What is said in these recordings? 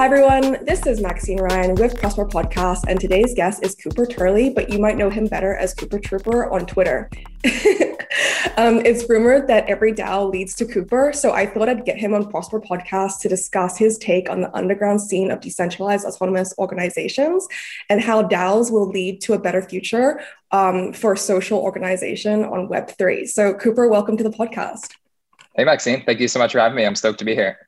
Hi, everyone. This is Maxine Ryan with Prosper Podcast, and today's guest is Cooper Turley, but you might know him better as Cooper Trooper on Twitter. um, it's rumored that every DAO leads to Cooper, so I thought I'd get him on Prosper Podcast to discuss his take on the underground scene of decentralized autonomous organizations and how DAOs will lead to a better future um, for social organization on Web3. So, Cooper, welcome to the podcast. Hey, Maxine. Thank you so much for having me. I'm stoked to be here.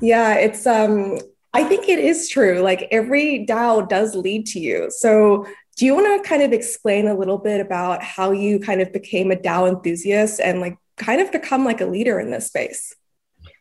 Yeah, it's um I think it is true. Like every DAO does lead to you. So, do you want to kind of explain a little bit about how you kind of became a DAO enthusiast and like kind of become like a leader in this space?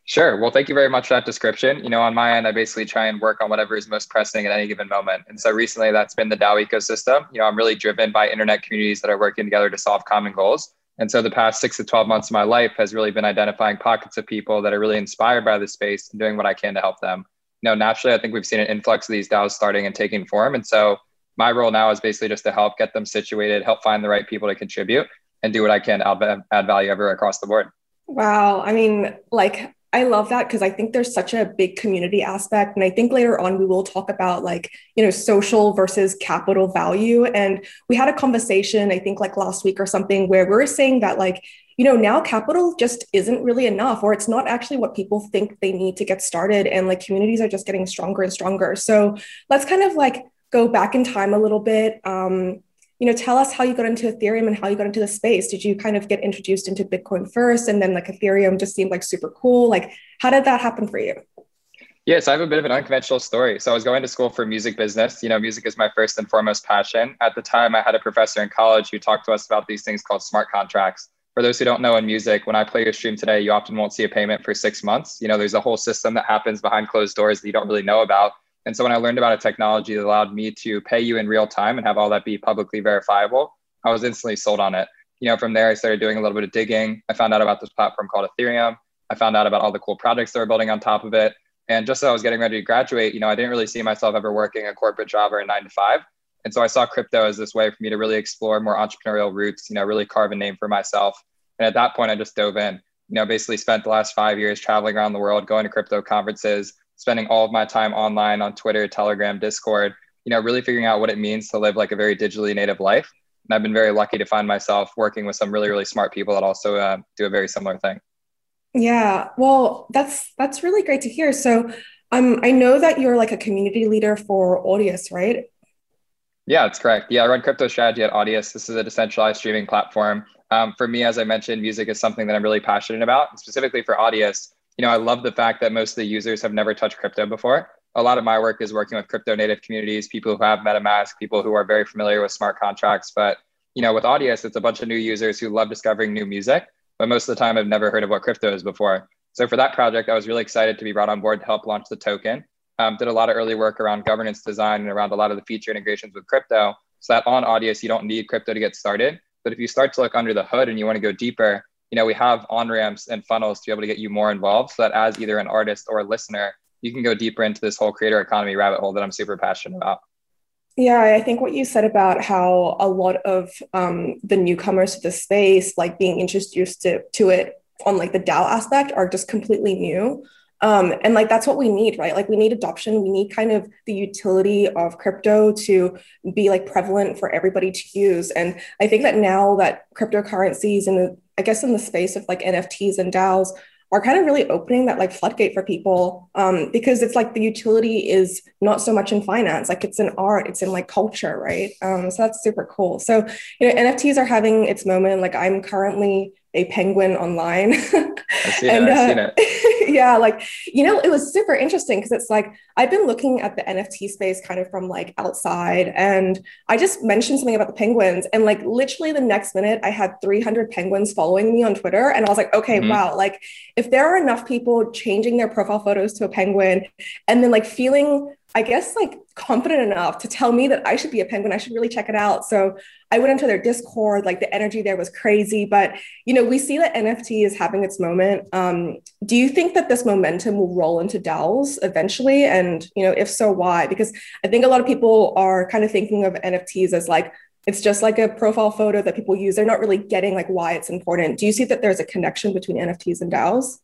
Sure. Well, thank you very much for that description. You know, on my end, I basically try and work on whatever is most pressing at any given moment. And so recently that's been the DAO ecosystem. You know, I'm really driven by internet communities that are working together to solve common goals. And so the past six to 12 months of my life has really been identifying pockets of people that are really inspired by the space and doing what I can to help them know, naturally, I think we've seen an influx of these DAOs starting and taking form. And so my role now is basically just to help get them situated, help find the right people to contribute, and do what I can to add, value everywhere across the board. Wow. I mean, like, I love that because I think there's such a big community aspect. And I think later on we will talk about like, you know, social versus capital value. And we had a conversation, I think like last week or something, where we were saying that like, you know, now capital just isn't really enough, or it's not actually what people think they need to get started. And like communities are just getting stronger and stronger. So let's kind of like go back in time a little bit. Um, you know, tell us how you got into Ethereum and how you got into the space. Did you kind of get introduced into Bitcoin first and then like Ethereum just seemed like super cool? Like, how did that happen for you? Yes, I have a bit of an unconventional story. So I was going to school for music business. You know, music is my first and foremost passion. At the time, I had a professor in college who talked to us about these things called smart contracts for those who don't know in music, when I play your stream today, you often won't see a payment for six months. You know, there's a whole system that happens behind closed doors that you don't really know about. And so when I learned about a technology that allowed me to pay you in real time and have all that be publicly verifiable, I was instantly sold on it. You know, from there, I started doing a little bit of digging. I found out about this platform called Ethereum. I found out about all the cool projects they were building on top of it. And just as I was getting ready to graduate, you know, I didn't really see myself ever working a corporate job or a nine to five. And so I saw crypto as this way for me to really explore more entrepreneurial roots, you know, really carve a name for myself and at that point, I just dove in. You know, basically spent the last five years traveling around the world, going to crypto conferences, spending all of my time online on Twitter, Telegram, Discord. You know, really figuring out what it means to live like a very digitally native life. And I've been very lucky to find myself working with some really, really smart people that also uh, do a very similar thing. Yeah, well, that's that's really great to hear. So, um, I know that you're like a community leader for Audius, right? Yeah, that's correct. Yeah, I run crypto strategy at Audius. This is a decentralized streaming platform um, for me, as I mentioned, music is something that I'm really passionate about. Specifically for Audius, you know, I love the fact that most of the users have never touched crypto before. A lot of my work is working with crypto native communities, people who have MetaMask, people who are very familiar with smart contracts. But you know, with Audius, it's a bunch of new users who love discovering new music, but most of the time have never heard of what crypto is before. So for that project, I was really excited to be brought on board to help launch the token. Um, did a lot of early work around governance design and around a lot of the feature integrations with crypto, so that on Audius you don't need crypto to get started. But if you start to look under the hood and you want to go deeper, you know, we have on ramps and funnels to be able to get you more involved so that as either an artist or a listener, you can go deeper into this whole creator economy rabbit hole that I'm super passionate about. Yeah, I think what you said about how a lot of um, the newcomers to the space, like being introduced to, to it on like the DAO aspect, are just completely new. Um, and like that's what we need, right? Like we need adoption. We need kind of the utility of crypto to be like prevalent for everybody to use. And I think that now that cryptocurrencies and I guess in the space of like NFTs and DAOs are kind of really opening that like floodgate for people um, because it's like the utility is not so much in finance, like it's in art, it's in like culture, right? Um, so that's super cool. So you know, NFTs are having its moment. Like I'm currently a penguin online. I've seen and it i've uh, yeah, like, you know, it was super interesting because it's like I've been looking at the NFT space kind of from like outside. And I just mentioned something about the penguins. And like literally the next minute, I had 300 penguins following me on Twitter. And I was like, okay, mm-hmm. wow, like if there are enough people changing their profile photos to a penguin and then like feeling I guess like confident enough to tell me that I should be a penguin. I should really check it out. So I went into their Discord. Like the energy there was crazy. But you know, we see that NFT is having its moment. Um, do you think that this momentum will roll into DAOs eventually? And you know, if so, why? Because I think a lot of people are kind of thinking of NFTs as like it's just like a profile photo that people use. They're not really getting like why it's important. Do you see that there's a connection between NFTs and DAOs?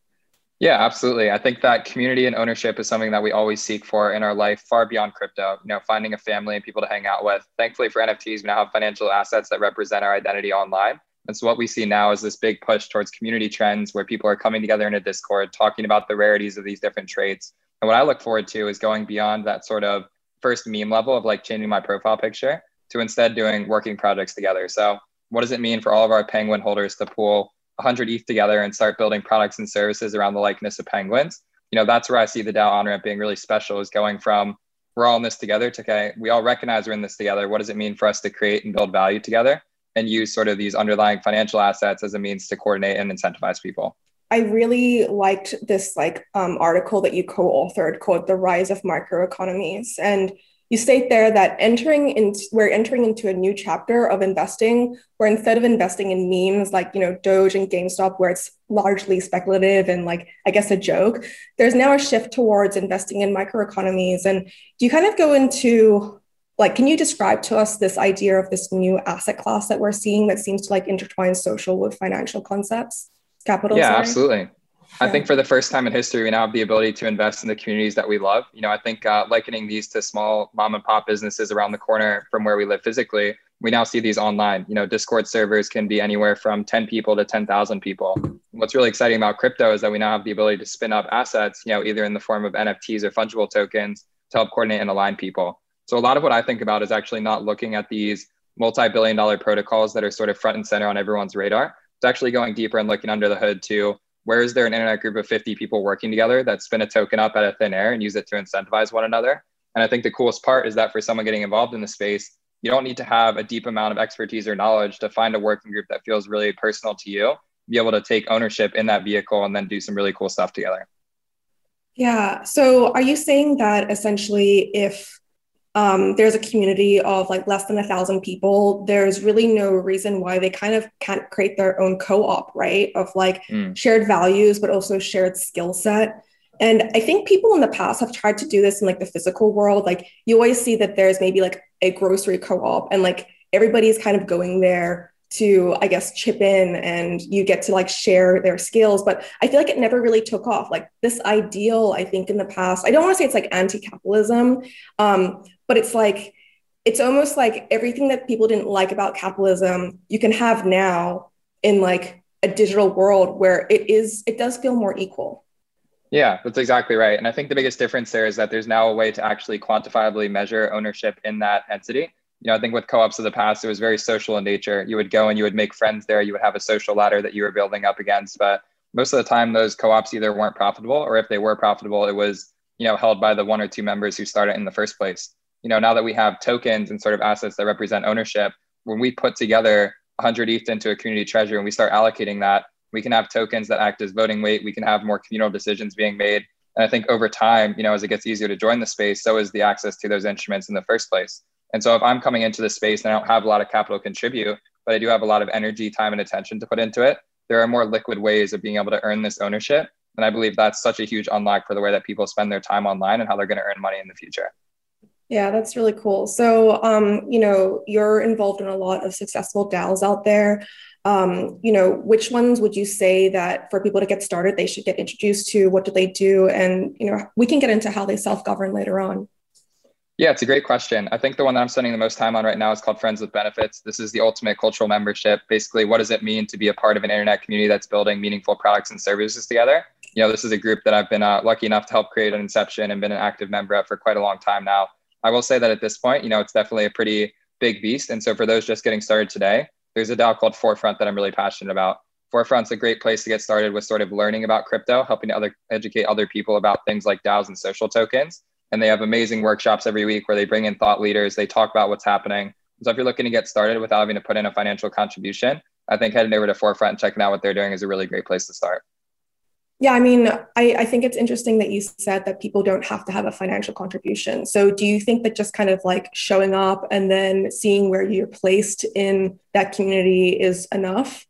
Yeah, absolutely. I think that community and ownership is something that we always seek for in our life, far beyond crypto. You know, finding a family and people to hang out with. Thankfully for NFTs, we now have financial assets that represent our identity online. And so what we see now is this big push towards community trends where people are coming together in a Discord, talking about the rarities of these different traits. And what I look forward to is going beyond that sort of first meme level of like changing my profile picture to instead doing working projects together. So what does it mean for all of our penguin holders to pool 100 ETH together and start building products and services around the likeness of penguins. You know, that's where I see the DAO on ramp being really special is going from we're all in this together to okay, we all recognize we're in this together. What does it mean for us to create and build value together and use sort of these underlying financial assets as a means to coordinate and incentivize people? I really liked this like um, article that you co-authored called "The Rise of Microeconomies," and you state there that entering in, we're entering into a new chapter of investing where instead of investing in memes like you know doge and gamestop where it's largely speculative and like i guess a joke there's now a shift towards investing in microeconomies. And do you kind of go into like can you describe to us this idea of this new asset class that we're seeing that seems to like intertwine social with financial concepts? Capital yeah sorry? absolutely I think for the first time in history, we now have the ability to invest in the communities that we love. You know, I think uh, likening these to small mom and pop businesses around the corner from where we live physically, we now see these online. You know, Discord servers can be anywhere from 10 people to 10,000 people. What's really exciting about crypto is that we now have the ability to spin up assets, you know, either in the form of NFTs or fungible tokens to help coordinate and align people. So a lot of what I think about is actually not looking at these multi-billion dollar protocols that are sort of front and center on everyone's radar. It's actually going deeper and looking under the hood to where is there an internet group of 50 people working together that spin a token up out of thin air and use it to incentivize one another? And I think the coolest part is that for someone getting involved in the space, you don't need to have a deep amount of expertise or knowledge to find a working group that feels really personal to you, be able to take ownership in that vehicle and then do some really cool stuff together. Yeah. So are you saying that essentially if um, there's a community of like less than a thousand people, there's really no reason why they kind of can't create their own co-op, right? Of like mm. shared values, but also shared skill set. And I think people in the past have tried to do this in like the physical world. Like you always see that there's maybe like a grocery co-op and like everybody's kind of going there to i guess chip in and you get to like share their skills but i feel like it never really took off like this ideal i think in the past i don't want to say it's like anti-capitalism um, but it's like it's almost like everything that people didn't like about capitalism you can have now in like a digital world where it is it does feel more equal. Yeah that's exactly right. And i think the biggest difference there is that there's now a way to actually quantifiably measure ownership in that entity. You know i think with co-ops of the past it was very social in nature. You would go and you would make friends there. You would have a social ladder that you were building up against. But most of the time those co-ops either weren't profitable or if they were profitable it was you know held by the one or two members who started in the first place you know, now that we have tokens and sort of assets that represent ownership, when we put together 100 ETH into a community treasury and we start allocating that, we can have tokens that act as voting weight. We can have more communal decisions being made. And I think over time, you know, as it gets easier to join the space, so is the access to those instruments in the first place. And so if I'm coming into the space and I don't have a lot of capital contribute, but I do have a lot of energy, time, and attention to put into it, there are more liquid ways of being able to earn this ownership. And I believe that's such a huge unlock for the way that people spend their time online and how they're going to earn money in the future. Yeah, that's really cool. So, um, you know, you're involved in a lot of successful DAOs out there. Um, you know, which ones would you say that for people to get started, they should get introduced to? What do they do? And, you know, we can get into how they self govern later on. Yeah, it's a great question. I think the one that I'm spending the most time on right now is called Friends with Benefits. This is the ultimate cultural membership. Basically, what does it mean to be a part of an internet community that's building meaningful products and services together? You know, this is a group that I've been uh, lucky enough to help create an inception and been an active member of for quite a long time now. I will say that at this point, you know, it's definitely a pretty big beast. And so for those just getting started today, there's a DAO called Forefront that I'm really passionate about. Forefront's a great place to get started with sort of learning about crypto, helping to other educate other people about things like DAOs and social tokens. And they have amazing workshops every week where they bring in thought leaders, they talk about what's happening. So if you're looking to get started without having to put in a financial contribution, I think heading over to Forefront and checking out what they're doing is a really great place to start. Yeah, I mean, I, I think it's interesting that you said that people don't have to have a financial contribution. So, do you think that just kind of like showing up and then seeing where you're placed in that community is enough?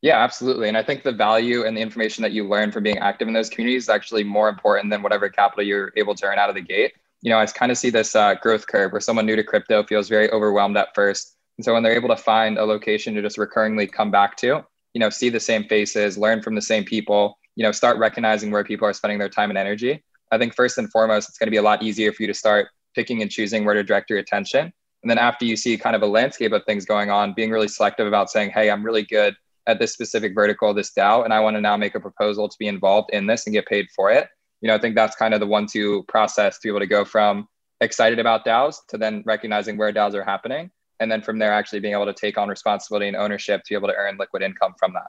Yeah, absolutely. And I think the value and the information that you learn from being active in those communities is actually more important than whatever capital you're able to earn out of the gate. You know, I kind of see this uh, growth curve where someone new to crypto feels very overwhelmed at first. And so when they're able to find a location to just recurringly come back to, you know, see the same faces, learn from the same people, you know, start recognizing where people are spending their time and energy. I think first and foremost, it's going to be a lot easier for you to start picking and choosing where to direct your attention. And then after you see kind of a landscape of things going on, being really selective about saying, hey, I'm really good at this specific vertical, this DAO, and I want to now make a proposal to be involved in this and get paid for it. You know, I think that's kind of the one-two process to be able to go from excited about DAOs to then recognizing where DAOs are happening. And then from there, actually being able to take on responsibility and ownership to be able to earn liquid income from that.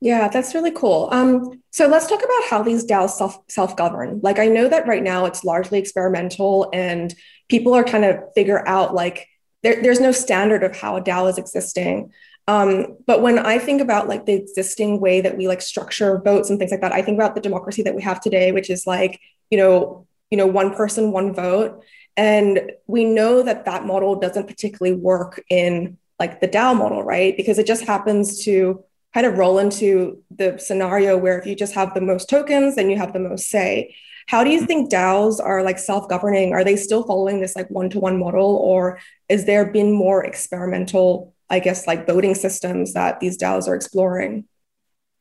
Yeah, that's really cool. Um, so let's talk about how these DAOs self self govern. Like I know that right now it's largely experimental, and people are kind of figure out like there, there's no standard of how a DAO is existing. Um, but when I think about like the existing way that we like structure votes and things like that, I think about the democracy that we have today, which is like you know you know one person one vote, and we know that that model doesn't particularly work in like the DAO model, right? Because it just happens to kind of roll into the scenario where if you just have the most tokens, then you have the most say. How do you think DAOs are like self-governing? Are they still following this like one-to-one model, or is there been more experimental, I guess, like voting systems that these DAOs are exploring?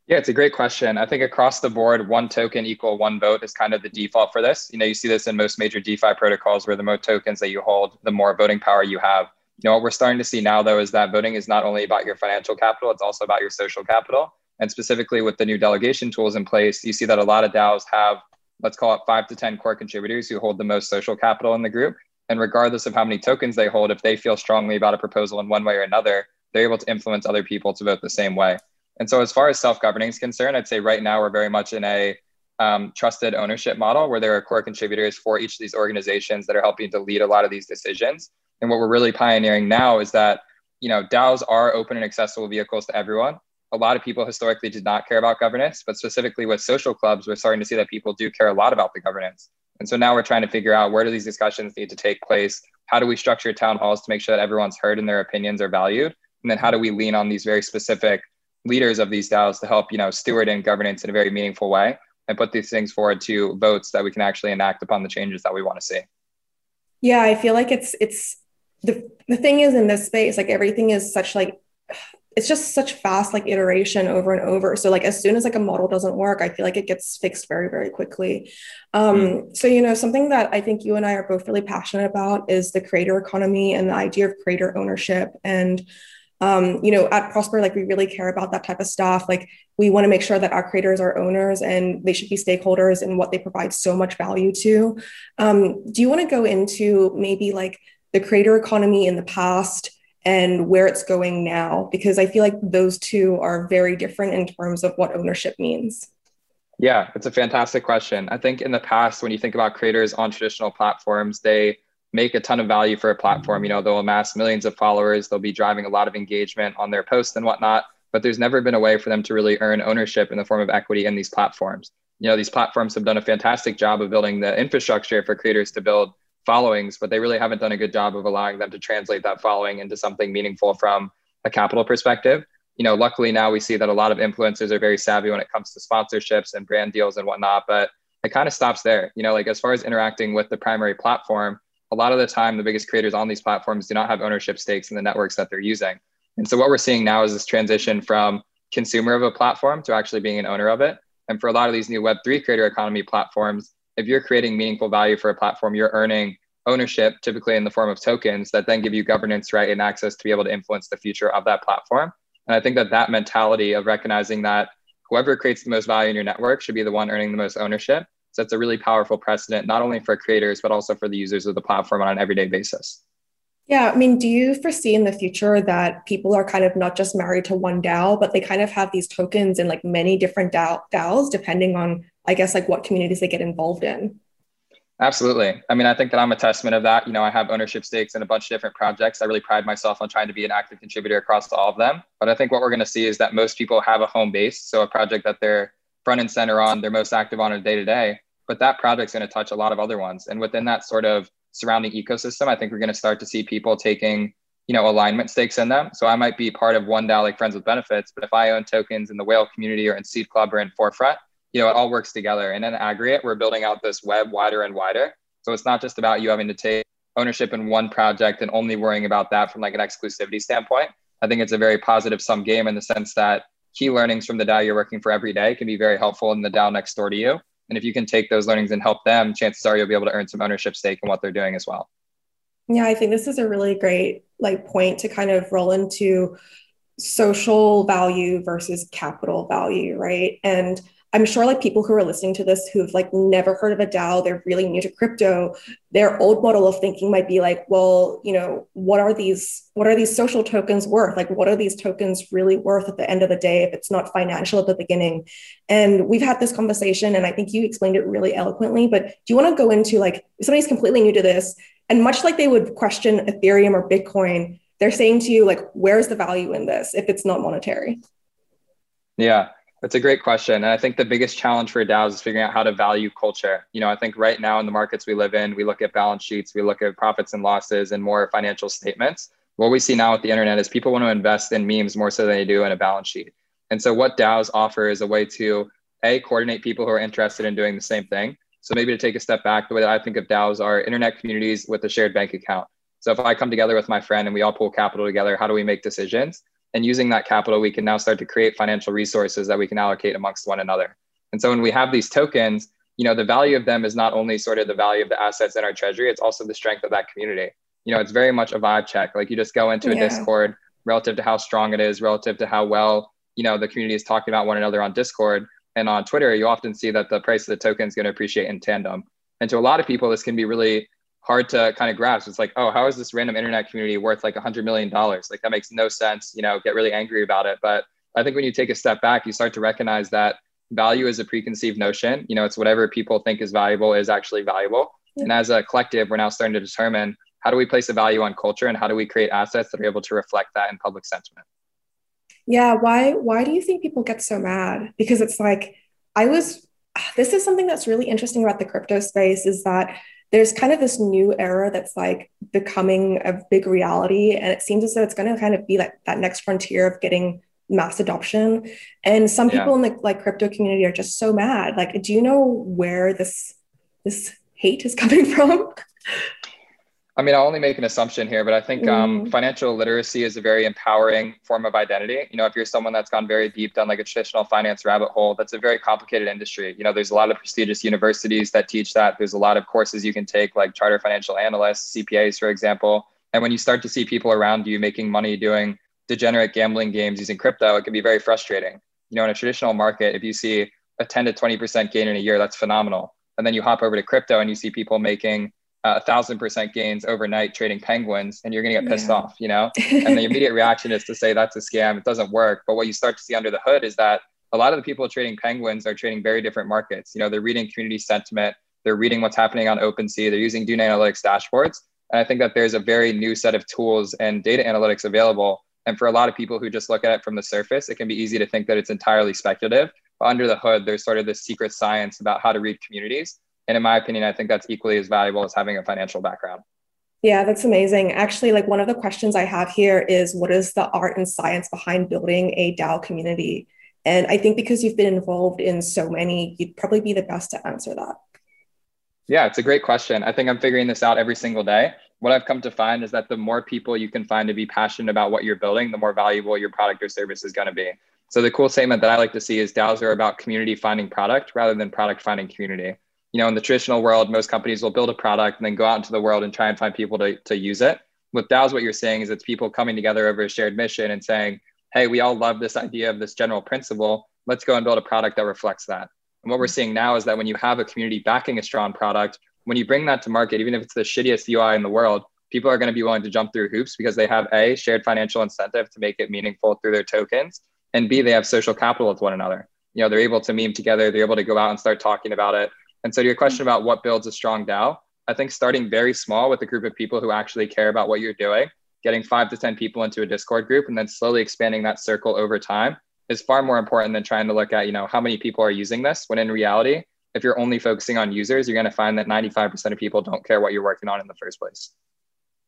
Yeah, it's a great question. I think across the board, one token equal one vote is kind of the default for this. You know, you see this in most major DeFi protocols where the more tokens that you hold, the more voting power you have. You know, what we're starting to see now, though, is that voting is not only about your financial capital, it's also about your social capital. And specifically with the new delegation tools in place, you see that a lot of DAOs have, let's call it five to 10 core contributors who hold the most social capital in the group. And regardless of how many tokens they hold, if they feel strongly about a proposal in one way or another, they're able to influence other people to vote the same way. And so, as far as self governing is concerned, I'd say right now we're very much in a um, trusted ownership model where there are core contributors for each of these organizations that are helping to lead a lot of these decisions. And what we're really pioneering now is that, you know, DAOs are open and accessible vehicles to everyone. A lot of people historically did not care about governance, but specifically with social clubs, we're starting to see that people do care a lot about the governance. And so now we're trying to figure out where do these discussions need to take place? How do we structure town halls to make sure that everyone's heard and their opinions are valued? And then how do we lean on these very specific leaders of these DAOs to help, you know, steward in governance in a very meaningful way and put these things forward to votes that we can actually enact upon the changes that we want to see. Yeah, I feel like it's it's the the thing is in this space, like everything is such like it's just such fast like iteration over and over. So like as soon as like a model doesn't work i feel like it gets fixed very very quickly. Um, mm. so you know something that i think you and i are both really passionate about is the creator economy and the idea of creator ownership. And um, you know at prosper like we really care about that type of stuff. Like we want to make sure that our creators are owners and they should be stakeholders in what they provide so much value to. Um, do you want to go into maybe like the creator economy in the past and where it's going now? Because I feel like those two are very different in terms of what ownership means. Yeah, it's a fantastic question. I think in the past, when you think about creators on traditional platforms, they make a ton of value for a platform. You know, they'll amass millions of followers, they'll be driving a lot of engagement on their posts and whatnot, but there's never been a way for them to really earn ownership in the form of equity in these platforms. You know, these platforms have done a fantastic job of building the infrastructure for creators to build followings, but they really haven't done a good job of allowing them to translate that following into something meaningful from a capital perspective. You know, luckily now we see that a lot of influencers are very savvy when it comes to sponsorships and brand deals and whatnot, but it kind of stops there. You know, like as far as interacting with the primary platform, a lot of the time the biggest creators on these platforms do not have ownership stakes in the networks that they're using. And so what we're seeing now is this transition from consumer of a platform to actually being an owner of it. And for a lot of these new Web3 creator economy platforms, if you're creating meaningful value for a platform, you're earning ownership, typically in the form of tokens, that then give you governance right and access to be able to influence the future of that platform. And I think that that mentality of recognizing that whoever creates the most value in your network should be the one earning the most ownership sets a really powerful precedent, not only for creators, but also for the users of the platform on an everyday basis. Yeah, I mean, do you foresee in the future that people are kind of not just married to one DAO, but they kind of have these tokens in like many different DAO, DAOs, depending on, I guess, like what communities they get involved in? Absolutely. I mean, I think that I'm a testament of that. You know, I have ownership stakes in a bunch of different projects. I really pride myself on trying to be an active contributor across all of them. But I think what we're going to see is that most people have a home base. So a project that they're front and center on, they're most active on a day to day. But that project's going to touch a lot of other ones. And within that sort of surrounding ecosystem, I think we're going to start to see people taking, you know, alignment stakes in them. So I might be part of one DAO like Friends with Benefits, but if I own tokens in the whale community or in Seed Club or in Forefront, you know, it all works together. And in aggregate, we're building out this web wider and wider. So it's not just about you having to take ownership in one project and only worrying about that from like an exclusivity standpoint. I think it's a very positive sum game in the sense that key learnings from the DAO you're working for every day can be very helpful in the DAO next door to you. And if you can take those learnings and help them, chances are you'll be able to earn some ownership stake in what they're doing as well. Yeah, I think this is a really great like point to kind of roll into social value versus capital value, right? And I'm sure like people who are listening to this who've like never heard of a DAO, they're really new to crypto, their old model of thinking might be like, well, you know, what are these what are these social tokens worth? Like what are these tokens really worth at the end of the day if it's not financial at the beginning? And we've had this conversation and I think you explained it really eloquently, but do you want to go into like if somebody's completely new to this and much like they would question Ethereum or Bitcoin, they're saying to you like where's the value in this if it's not monetary? Yeah. That's a great question. And I think the biggest challenge for DAOs is figuring out how to value culture. You know, I think right now in the markets we live in, we look at balance sheets, we look at profits and losses and more financial statements. What we see now with the internet is people want to invest in memes more so than they do in a balance sheet. And so what DAOs offer is a way to a coordinate people who are interested in doing the same thing. So maybe to take a step back, the way that I think of DAOs are internet communities with a shared bank account. So if I come together with my friend and we all pool capital together, how do we make decisions? And using that capital, we can now start to create financial resources that we can allocate amongst one another. And so when we have these tokens, you know, the value of them is not only sort of the value of the assets in our treasury, it's also the strength of that community. You know, it's very much a vibe check. Like you just go into a yeah. Discord relative to how strong it is, relative to how well, you know, the community is talking about one another on Discord. And on Twitter, you often see that the price of the token is going to appreciate in tandem. And to a lot of people, this can be really hard to kind of grasp. It's like, oh, how is this random internet community worth like a hundred million dollars? Like that makes no sense, you know, get really angry about it. But I think when you take a step back, you start to recognize that value is a preconceived notion. You know, it's whatever people think is valuable is actually valuable. And as a collective, we're now starting to determine how do we place a value on culture and how do we create assets that are able to reflect that in public sentiment. Yeah, why why do you think people get so mad? Because it's like I was this is something that's really interesting about the crypto space is that there's kind of this new era that's like becoming a big reality. And it seems as though it's going to kind of be like that next frontier of getting mass adoption. And some people yeah. in the like crypto community are just so mad. Like, do you know where this this hate is coming from? I mean, I'll only make an assumption here, but I think um, mm. financial literacy is a very empowering form of identity. You know, if you're someone that's gone very deep down like a traditional finance rabbit hole, that's a very complicated industry. You know, there's a lot of prestigious universities that teach that. There's a lot of courses you can take, like charter financial analysts, CPAs, for example. And when you start to see people around you making money doing degenerate gambling games using crypto, it can be very frustrating. You know, in a traditional market, if you see a 10 to 20% gain in a year, that's phenomenal. And then you hop over to crypto and you see people making Uh, a thousand percent gains overnight trading penguins and you're going to get pissed yeah. off you know and the immediate reaction is to say that's a scam it doesn't work but what you start to see under the hood is that a lot of the people trading penguins are trading very different markets you know they're reading community sentiment they're reading what's happening on OpenSea. They're using Dune Analytics dashboards. And I think that there's a very new set of tools and data analytics available. And for a lot of people who just look at it from the surface, it can be easy to think that it's entirely speculative. But under the hood, there's sort of this secret science about how to read communities and in my opinion, I think that's equally as valuable as having a financial background. Yeah, that's amazing. Actually, like one of the questions I have here is what is the art and science behind building a DAO community? And I think because you've been involved in so many, you'd probably be the best to answer that. Yeah, it's a great question. I think I'm figuring this out every single day. What I've come to find is that the more people you can find to be passionate about what you're building, the more valuable your product or service is going to be. So the cool statement that I like to see is DAOs are about community finding product rather than product finding community you know, in the traditional world, most companies will build a product and then go out into the world and try and find people to, to use it. With DAOs, what you're saying is it's people coming together over a shared mission and saying, hey, we all love this idea of this general principle. Let's go and build a product that reflects that. And what we're seeing now is that when you have a community backing a strong product, when you bring that to market, even if it's the shittiest UI in the world, people are going to be willing to jump through hoops because they have A, shared financial incentive to make it meaningful through their tokens, and B, they have social capital with one another. You know, they're able to meme together, they're able to go out and start talking about it. And so, to your question about what builds a strong DAO, I think starting very small with a group of people who actually care about what you're doing, getting five to 10 people into a Discord group, and then slowly expanding that circle over time is far more important than trying to look at, you know, how many people are using this. When in reality, if you're only focusing on users, you're going to find that 95% of people don't care what you're working on in the first place.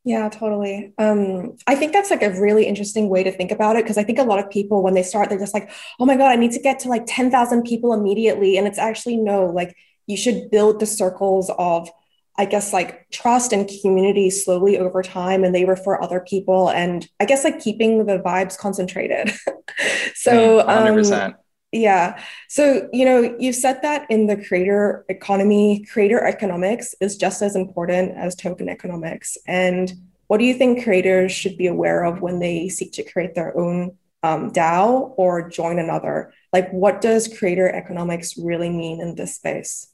Yeah, totally. Um, I think that's like a really interesting way to think about it because I think a lot of people, when they start, they're just like, oh my God, I need to get to like 10,000 people immediately. And it's actually no, like you should build the circles of I guess like trust and community slowly over time and they refer other people and I guess like keeping the vibes concentrated. so mm, um, yeah. So, you know, you said that in the creator economy, creator economics is just as important as token economics. And what do you think creators should be aware of when they seek to create their own um, DAO or join another? Like, what does creator economics really mean in this space?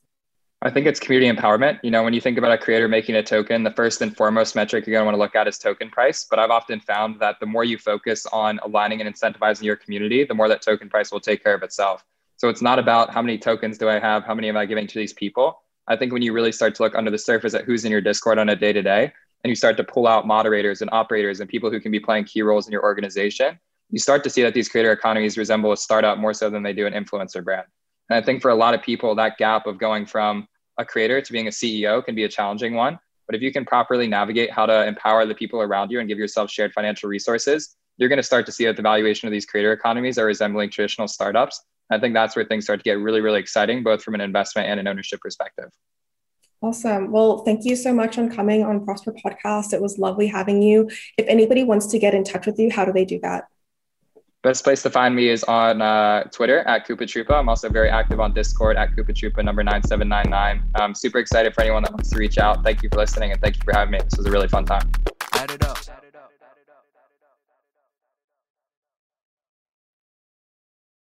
I think it's community empowerment. You know, when you think about a creator making a token, the first and foremost metric you're going to want to look at is token price. But I've often found that the more you focus on aligning and incentivizing your community, the more that token price will take care of itself. So it's not about how many tokens do I have, how many am I giving to these people. I think when you really start to look under the surface at who's in your Discord on a day to day, and you start to pull out moderators and operators and people who can be playing key roles in your organization, you start to see that these creator economies resemble a startup more so than they do an influencer brand. And I think for a lot of people, that gap of going from a creator to being a CEO can be a challenging one. But if you can properly navigate how to empower the people around you and give yourself shared financial resources, you're going to start to see that the valuation of these creator economies are resembling traditional startups. I think that's where things start to get really, really exciting, both from an investment and an ownership perspective. Awesome. Well, thank you so much on coming on Prosper Podcast. It was lovely having you. If anybody wants to get in touch with you, how do they do that? Best place to find me is on uh, Twitter at Koopa Troopa. I'm also very active on Discord at Koopa Troopa number 9799. I'm super excited for anyone that wants to reach out. Thank you for listening and thank you for having me. This was a really fun time.